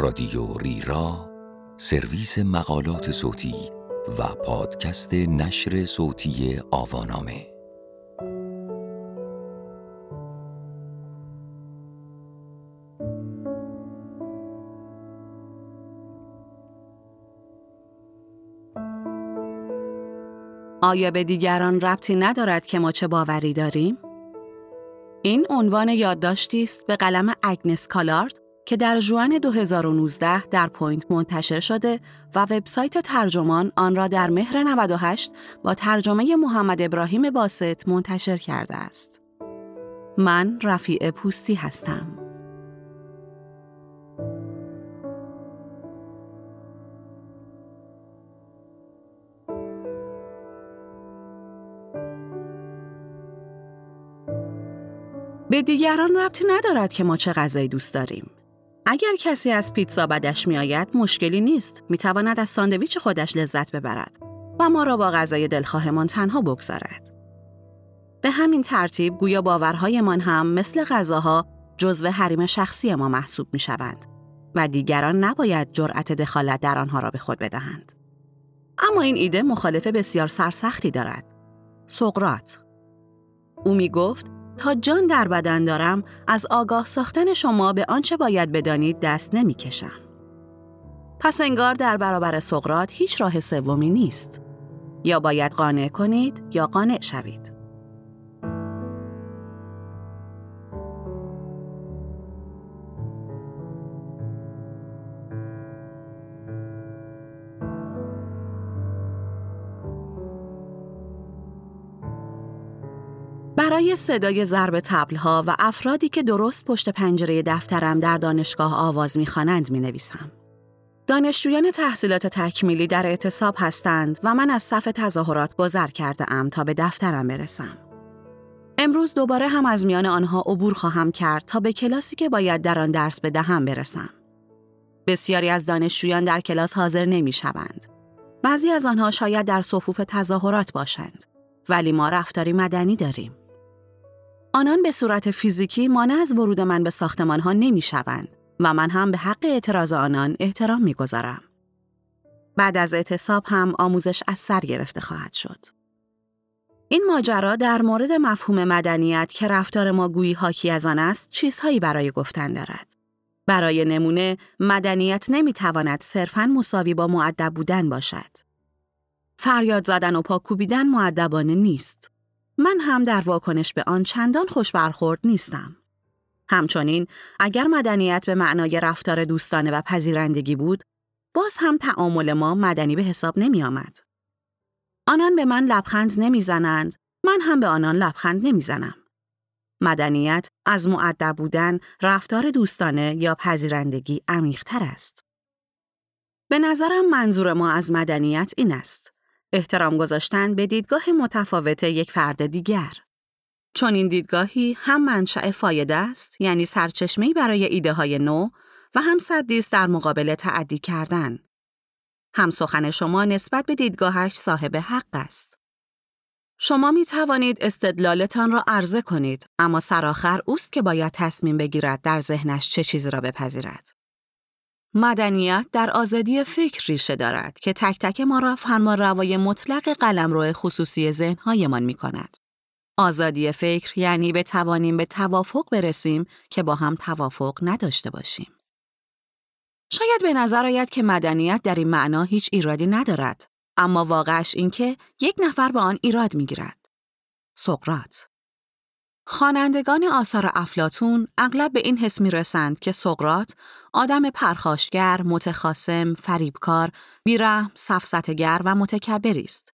رادیو ریرا سرویس مقالات صوتی و پادکست نشر صوتی آوانامه آیا به دیگران ربطی ندارد که ما چه باوری داریم؟ این عنوان یادداشتی است به قلم اگنس کالارد که در ژوئن 2019 در Point منتشر شده و وبسایت ترجمان آن را در مهر 98 با ترجمه محمد ابراهیم باسط منتشر کرده است. من رفیع پوستی هستم. به دیگران ربطی ندارد که ما چه غذایی دوست داریم. اگر کسی از پیتزا بدش میآید مشکلی نیست می‌تواند از ساندویچ خودش لذت ببرد و ما را با غذای دلخواهمان تنها بگذارد به همین ترتیب گویا باورهایمان هم مثل غذاها جزو حریم شخصی ما محسوب می شوند و دیگران نباید جرأت دخالت در آنها را به خود بدهند. اما این ایده مخالف بسیار سرسختی دارد. سقرات او می گفت تا جان در بدن دارم از آگاه ساختن شما به آنچه باید بدانید دست نمی کشم. پس انگار در برابر سقرات هیچ راه سومی نیست. یا باید قانع کنید یا قانع شوید. برای صدای ضرب تبلها و افرادی که درست پشت پنجره دفترم در دانشگاه آواز می‌خوانند می نویسم. دانشجویان تحصیلات تکمیلی در اعتصاب هستند و من از صف تظاهرات گذر کرده ام تا به دفترم برسم. امروز دوباره هم از میان آنها عبور خواهم کرد تا به کلاسی که باید در آن درس بدهم برسم. بسیاری از دانشجویان در کلاس حاضر نمی شوند. بعضی از آنها شاید در صفوف تظاهرات باشند. ولی ما رفتاری مدنی داریم. آنان به صورت فیزیکی مانع از ورود من به ساختمان ها نمی شوند و من هم به حق اعتراض آنان احترام می گذارم. بعد از اعتصاب هم آموزش از سر گرفته خواهد شد. این ماجرا در مورد مفهوم مدنیت که رفتار ما گویی حاکی از آن است چیزهایی برای گفتن دارد. برای نمونه مدنیت نمی‌تواند صرفاً مساوی با معدب بودن باشد. فریاد زدن و پاکوبیدن معدبانه نیست. من هم در واکنش به آن چندان خوش برخورد نیستم. همچنین اگر مدنیت به معنای رفتار دوستانه و پذیرندگی بود، باز هم تعامل ما مدنی به حساب نمی آمد. آنان به من لبخند نمی‌زنند، من هم به آنان لبخند نمی‌زنم. مدنیت از معدب بودن، رفتار دوستانه یا پذیرندگی عمیقتر است. به نظرم منظور ما از مدنیت این است. احترام گذاشتن به دیدگاه متفاوت یک فرد دیگر. چون این دیدگاهی هم منشأ فایده است یعنی سرچشمه‌ای برای ایده های نو و هم صدی است در مقابل تعدی کردن. هم سخن شما نسبت به دیدگاهش صاحب حق است. شما می توانید استدلالتان را عرضه کنید اما سرآخر اوست که باید تصمیم بگیرد در ذهنش چه چیزی را بپذیرد. مدنیت در آزادی فکر ریشه دارد که تک تک ما را فرما روای مطلق قلمرو خصوصی ذهنهایمان می کند. آزادی فکر یعنی به توانیم به توافق برسیم که با هم توافق نداشته باشیم. شاید به نظر آید که مدنیت در این معنا هیچ ایرادی ندارد، اما واقعش این که یک نفر به آن ایراد می گیرد. سقرات خوانندگان آثار افلاتون اغلب به این حس می رسند که سقرات آدم پرخاشگر، متخاسم، فریبکار، بیرحم، سفستگر و متکبری است.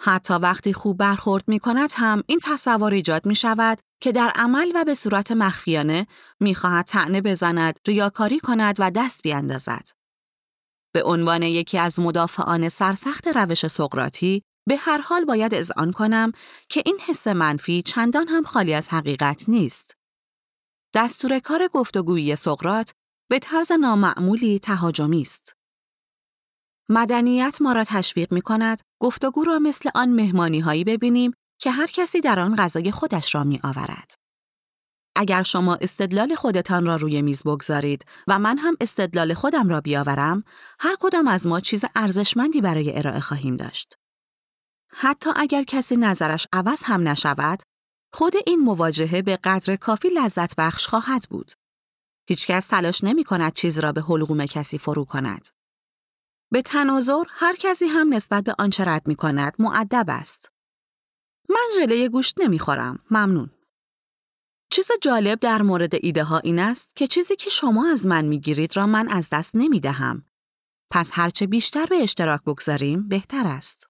حتی وقتی خوب برخورد می کند هم این تصور ایجاد می شود که در عمل و به صورت مخفیانه می خواهد تعنه بزند، ریاکاری کند و دست بیاندازد. به عنوان یکی از مدافعان سرسخت روش سقراطی به هر حال باید اذعان کنم که این حس منفی چندان هم خالی از حقیقت نیست. دستور کار گفتگویی سقرات به طرز نامعمولی تهاجمی است. مدنیت ما را تشویق می کند گفتگو را مثل آن مهمانی هایی ببینیم که هر کسی در آن غذای خودش را می آورد. اگر شما استدلال خودتان را روی میز بگذارید و من هم استدلال خودم را بیاورم، هر کدام از ما چیز ارزشمندی برای ارائه خواهیم داشت. حتی اگر کسی نظرش عوض هم نشود، خود این مواجهه به قدر کافی لذت بخش خواهد بود. هیچکس تلاش نمی کند چیز را به حلقوم کسی فرو کند. به تناظر هر کسی هم نسبت به آنچه رد می کند معدب است. من ژله گوشت نمی خورم. ممنون. چیز جالب در مورد ایده ها این است که چیزی که شما از من می گیرید را من از دست نمی دهم. پس هرچه بیشتر به اشتراک بگذاریم بهتر است.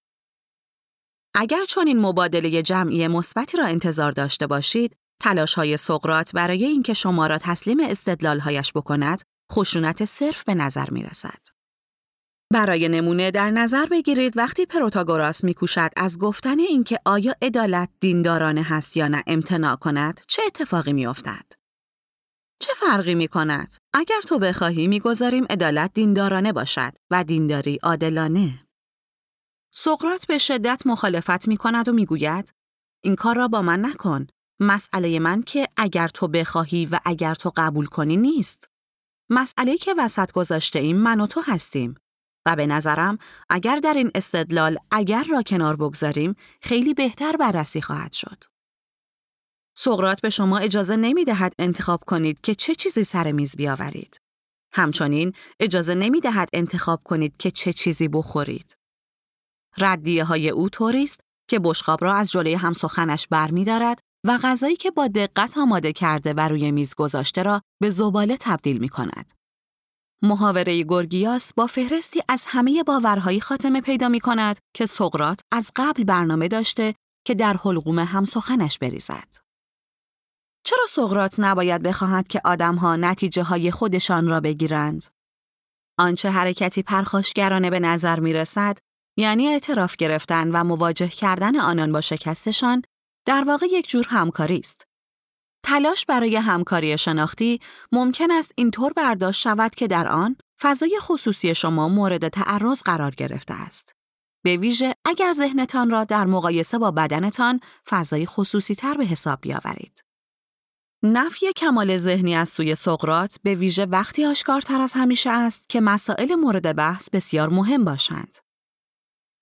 اگر چون این مبادله جمعی مثبتی را انتظار داشته باشید، تلاش های سقرات برای اینکه شما را تسلیم استدلالهایش بکند، خشونت صرف به نظر می رسد. برای نمونه در نظر بگیرید وقتی پروتاگوراس میکوشد از گفتن اینکه آیا عدالت دیندارانه هست یا نه امتناع کند چه اتفاقی میافتد چه فرقی می کند؟ اگر تو بخواهی می‌گذاریم عدالت دیندارانه باشد و دینداری عادلانه. سقرات به شدت مخالفت می کند و می‌گوید این کار را با من نکن. مسئله من که اگر تو بخواهی و اگر تو قبول کنی نیست. مسئله که وسط گذاشته ایم من و تو هستیم. و به نظرم اگر در این استدلال اگر را کنار بگذاریم خیلی بهتر بررسی خواهد شد. سقرات به شما اجازه نمی دهد انتخاب کنید که چه چیزی سر میز بیاورید. همچنین اجازه نمی دهد انتخاب کنید که چه چیزی بخورید. ردیه های او طوری که بشقاب را از جلوی همسخنش بر می دارد و غذایی که با دقت آماده کرده و روی میز گذاشته را به زباله تبدیل می کند. محاوره گورگیاس با فهرستی از همه باورهایی خاتمه پیدا می کند که سقرات از قبل برنامه داشته که در حلقوم هم سخنش بریزد. چرا سقرات نباید بخواهد که آدمها نتیجه های خودشان را بگیرند؟ آنچه حرکتی پرخاشگرانه به نظر می رسد، یعنی اعتراف گرفتن و مواجه کردن آنان با شکستشان، در واقع یک جور همکاری است. تلاش برای همکاری شناختی ممکن است اینطور برداشت شود که در آن فضای خصوصی شما مورد تعرض قرار گرفته است. به ویژه اگر ذهنتان را در مقایسه با بدنتان فضای خصوصی تر به حساب بیاورید. نفی کمال ذهنی از سوی سقرات به ویژه وقتی آشکارتر از همیشه است که مسائل مورد بحث بسیار مهم باشند.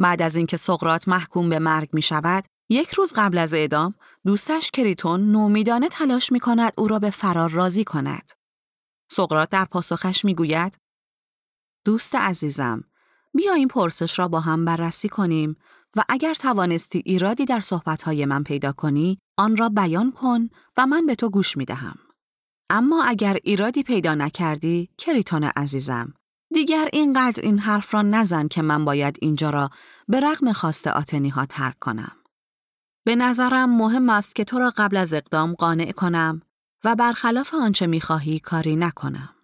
بعد از اینکه سقرات محکوم به مرگ می شود، یک روز قبل از اعدام دوستش کریتون نومیدانه تلاش می کند او را به فرار راضی کند. سقرات در پاسخش می گوید دوست عزیزم بیا این پرسش را با هم بررسی کنیم و اگر توانستی ایرادی در صحبتهای من پیدا کنی آن را بیان کن و من به تو گوش می دهم. اما اگر ایرادی پیدا نکردی کریتون عزیزم دیگر اینقدر این حرف را نزن که من باید اینجا را به رغم خواست آتنی ها ترک کنم. به نظرم مهم است که تو را قبل از اقدام قانع کنم و برخلاف آنچه می‌خواهی کاری نکنم.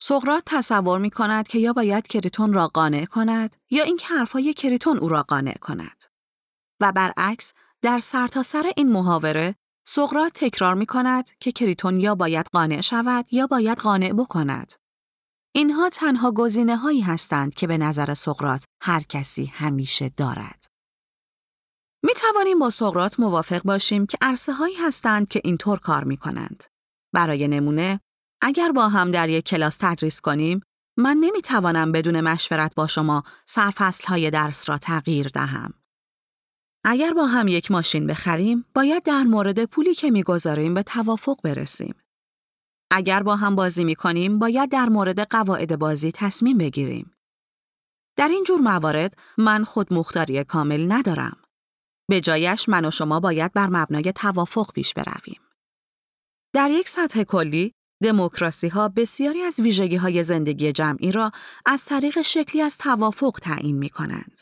سقرات تصور می کند که یا باید کریتون را قانع کند یا اینکه حرفهای کریتون او را قانع کند. و برعکس در سرتاسر سر این محاوره سقرات تکرار می کند که کریتون یا باید قانع شود یا باید قانع بکند. اینها تنها گزینه هایی هستند که به نظر سقرات هر کسی همیشه دارد. می توانیم با سقرات موافق باشیم که عرصه هایی هستند که اینطور کار می کنند. برای نمونه، اگر با هم در یک کلاس تدریس کنیم، من نمی توانم بدون مشورت با شما سرفصل های درس را تغییر دهم. اگر با هم یک ماشین بخریم، باید در مورد پولی که می‌گذاریم به توافق برسیم. اگر با هم بازی می کنیم، باید در مورد قواعد بازی تصمیم بگیریم. در این جور موارد من خود مختاری کامل ندارم. به جایش من و شما باید بر مبنای توافق پیش برویم. در یک سطح کلی، دموکراسی ها بسیاری از ویژگی های زندگی جمعی را از طریق شکلی از توافق تعیین می کنند.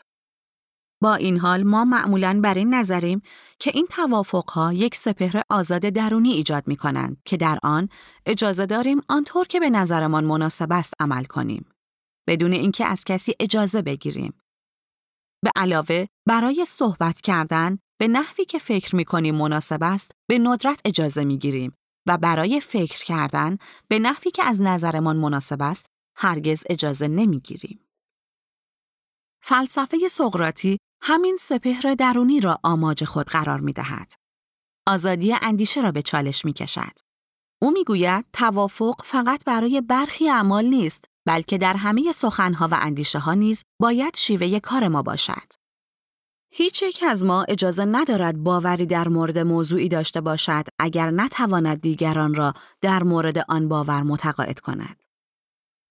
با این حال ما معمولاً بر این نظریم که این توافق ها یک سپهر آزاد درونی ایجاد می کنند که در آن اجازه داریم آنطور که به نظرمان مناسب است عمل کنیم. بدون اینکه از کسی اجازه بگیریم. به علاوه برای صحبت کردن به نحوی که فکر می کنیم مناسب است به ندرت اجازه می گیریم و برای فکر کردن به نحوی که از نظرمان مناسب است هرگز اجازه نمی گیریم. فلسفه سقراطی همین سپهر درونی را آماج خود قرار می دهد. آزادی اندیشه را به چالش می کشد. او می‌گوید توافق فقط برای برخی اعمال نیست بلکه در همه سخنها و اندیشه ها نیز باید شیوه کار ما باشد. هیچ یک از ما اجازه ندارد باوری در مورد موضوعی داشته باشد اگر نتواند دیگران را در مورد آن باور متقاعد کند.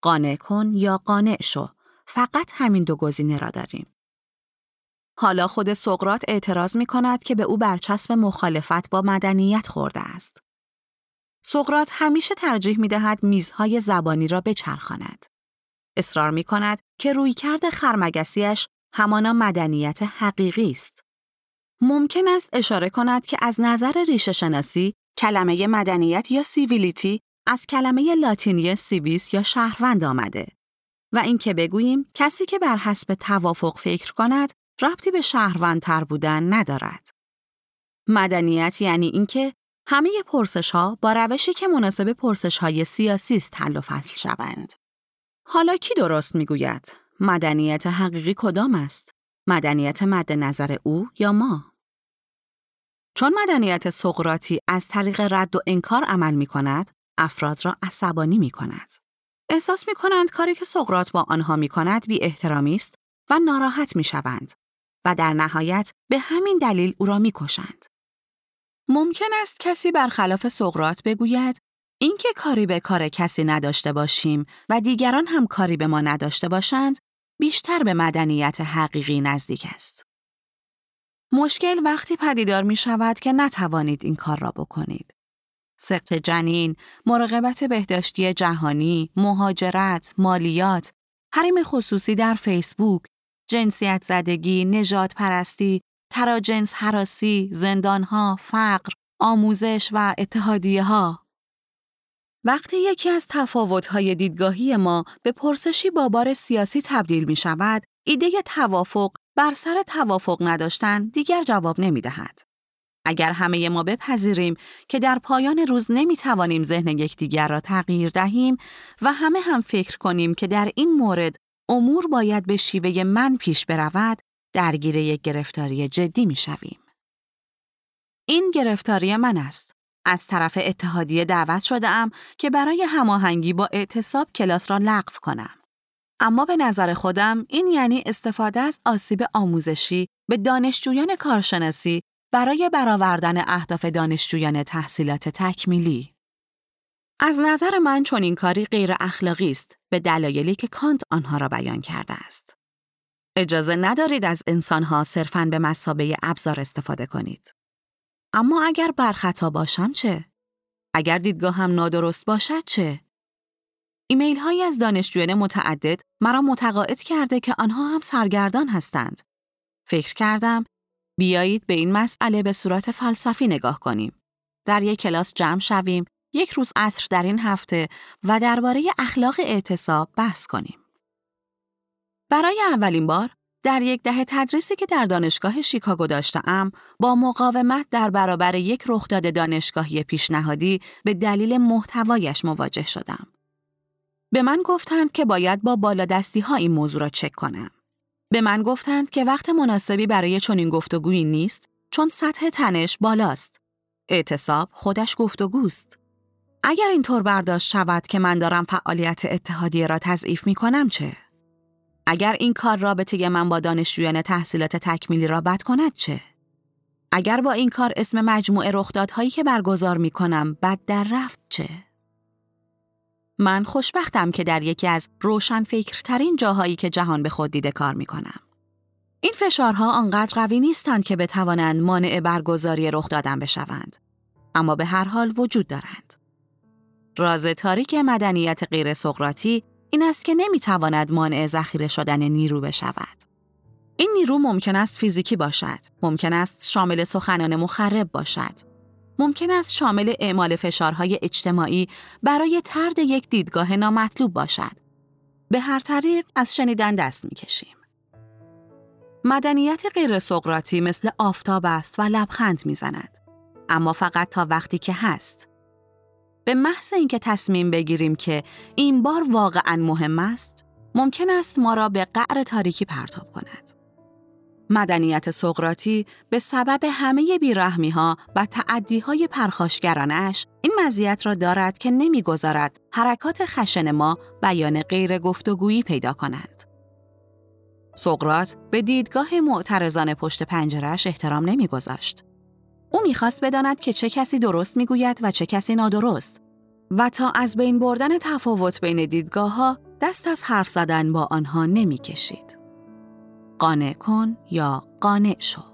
قانع کن یا قانع شو. فقط همین دو گزینه را داریم. حالا خود سقرات اعتراض می کند که به او برچسب مخالفت با مدنیت خورده است. سقرات همیشه ترجیح می دهد میزهای زبانی را بچرخاند. اصرار می کند که رویکرد خرمگسیش همانا مدنیت حقیقی است. ممکن است اشاره کند که از نظر ریشه شناسی کلمه مدنیت یا سیویلیتی از کلمه لاتینی سیویس یا شهروند آمده و اینکه بگوییم کسی که بر حسب توافق فکر کند ربطی به شهروندتر بودن ندارد. مدنیت یعنی اینکه همه پرسش ها با روشی که مناسب پرسش های سیاسی است حل و فصل شوند. حالا کی درست می‌گوید؟ مدنیت حقیقی کدام است؟ مدنیت مد نظر او یا ما؟ چون مدنیت سقراطی از طریق رد و انکار عمل می کند، افراد را عصبانی می کند. احساس می کنند کاری که سقرات با آنها می کند بی احترامی است و ناراحت می شوند و در نهایت به همین دلیل او را می کشند. ممکن است کسی برخلاف سقرات بگوید اینکه کاری به کار کسی نداشته باشیم و دیگران هم کاری به ما نداشته باشند بیشتر به مدنیت حقیقی نزدیک است. مشکل وقتی پدیدار می شود که نتوانید این کار را بکنید. سقط جنین، مراقبت بهداشتی جهانی، مهاجرت، مالیات، حریم خصوصی در فیسبوک، جنسیت زدگی، نجات پرستی، تراجنس حراسی، زندانها، فقر، آموزش و اتحادیه ها. وقتی یکی از تفاوت‌های دیدگاهی ما به پرسشی با بار سیاسی تبدیل می شود، ایده توافق بر سر توافق نداشتن دیگر جواب نمی دهد. اگر همه ما بپذیریم که در پایان روز نمی توانیم ذهن یکدیگر را تغییر دهیم و همه هم فکر کنیم که در این مورد امور باید به شیوه من پیش برود، درگیر یک گرفتاری جدی می شویم. این گرفتاری من است. از طرف اتحادیه دعوت شده ام که برای هماهنگی با اعتصاب کلاس را لغو کنم. اما به نظر خودم این یعنی استفاده از آسیب آموزشی به دانشجویان کارشناسی برای برآوردن اهداف دانشجویان تحصیلات تکمیلی. از نظر من چون این کاری غیر اخلاقی است به دلایلی که کانت آنها را بیان کرده است. اجازه ندارید از انسانها صرفاً به مسابه ابزار استفاده کنید. اما اگر برخطا باشم چه؟ اگر دیدگاه هم نادرست باشد چه؟ ایمیل های از دانشجویان متعدد مرا متقاعد کرده که آنها هم سرگردان هستند. فکر کردم بیایید به این مسئله به صورت فلسفی نگاه کنیم. در یک کلاس جمع شویم، یک روز عصر در این هفته و درباره اخلاق اعتصاب بحث کنیم. برای اولین بار در یک دهه تدریسی که در دانشگاه شیکاگو داشتم با مقاومت در برابر یک رخداد دانشگاهی پیشنهادی به دلیل محتوایش مواجه شدم. به من گفتند که باید با بالادستی ها این موضوع را چک کنم. به من گفتند که وقت مناسبی برای چنین گفتگویی نیست چون سطح تنش بالاست. اعتصاب خودش گفتگوست. اگر اینطور برداشت شود که من دارم فعالیت اتحادیه را تضعیف می کنم چه؟ اگر این کار رابطه من با دانشجویان تحصیلات تکمیلی را بد کند چه؟ اگر با این کار اسم مجموعه رخدادهایی که برگزار می کنم بد در رفت چه؟ من خوشبختم که در یکی از روشن فکرترین جاهایی که جهان به خود دیده کار می کنم. این فشارها آنقدر قوی نیستند که بتوانند مانع برگزاری رخ دادن بشوند. اما به هر حال وجود دارند. راز تاریک مدنیت غیر سقراطی این است که نمی‌تواند مانع ذخیره شدن نیرو بشود. این نیرو ممکن است فیزیکی باشد، ممکن است شامل سخنان مخرب باشد، ممکن است شامل اعمال فشارهای اجتماعی برای ترد یک دیدگاه نامطلوب باشد. به هر طریق از شنیدن دست می‌کشیم. مدنیت غیر سقراطی مثل آفتاب است و لبخند می‌زند. اما فقط تا وقتی که هست. به محض اینکه تصمیم بگیریم که این بار واقعا مهم است، ممکن است ما را به قعر تاریکی پرتاب کند. مدنیت سقراطی به سبب همه بیرحمی ها و تعدی های پرخاشگرانش این مزیت را دارد که نمی‌گذارد حرکات خشن ما بیان غیر گفتگویی پیدا کنند. سقرات به دیدگاه معترضان پشت پنجرش احترام نمیگذاشت. او می‌خواست بداند که چه کسی درست می‌گوید و چه کسی نادرست و تا از بین بردن تفاوت بین دیدگاه ها دست از حرف زدن با آنها نمی‌کشید. قانع کن یا قانع شو.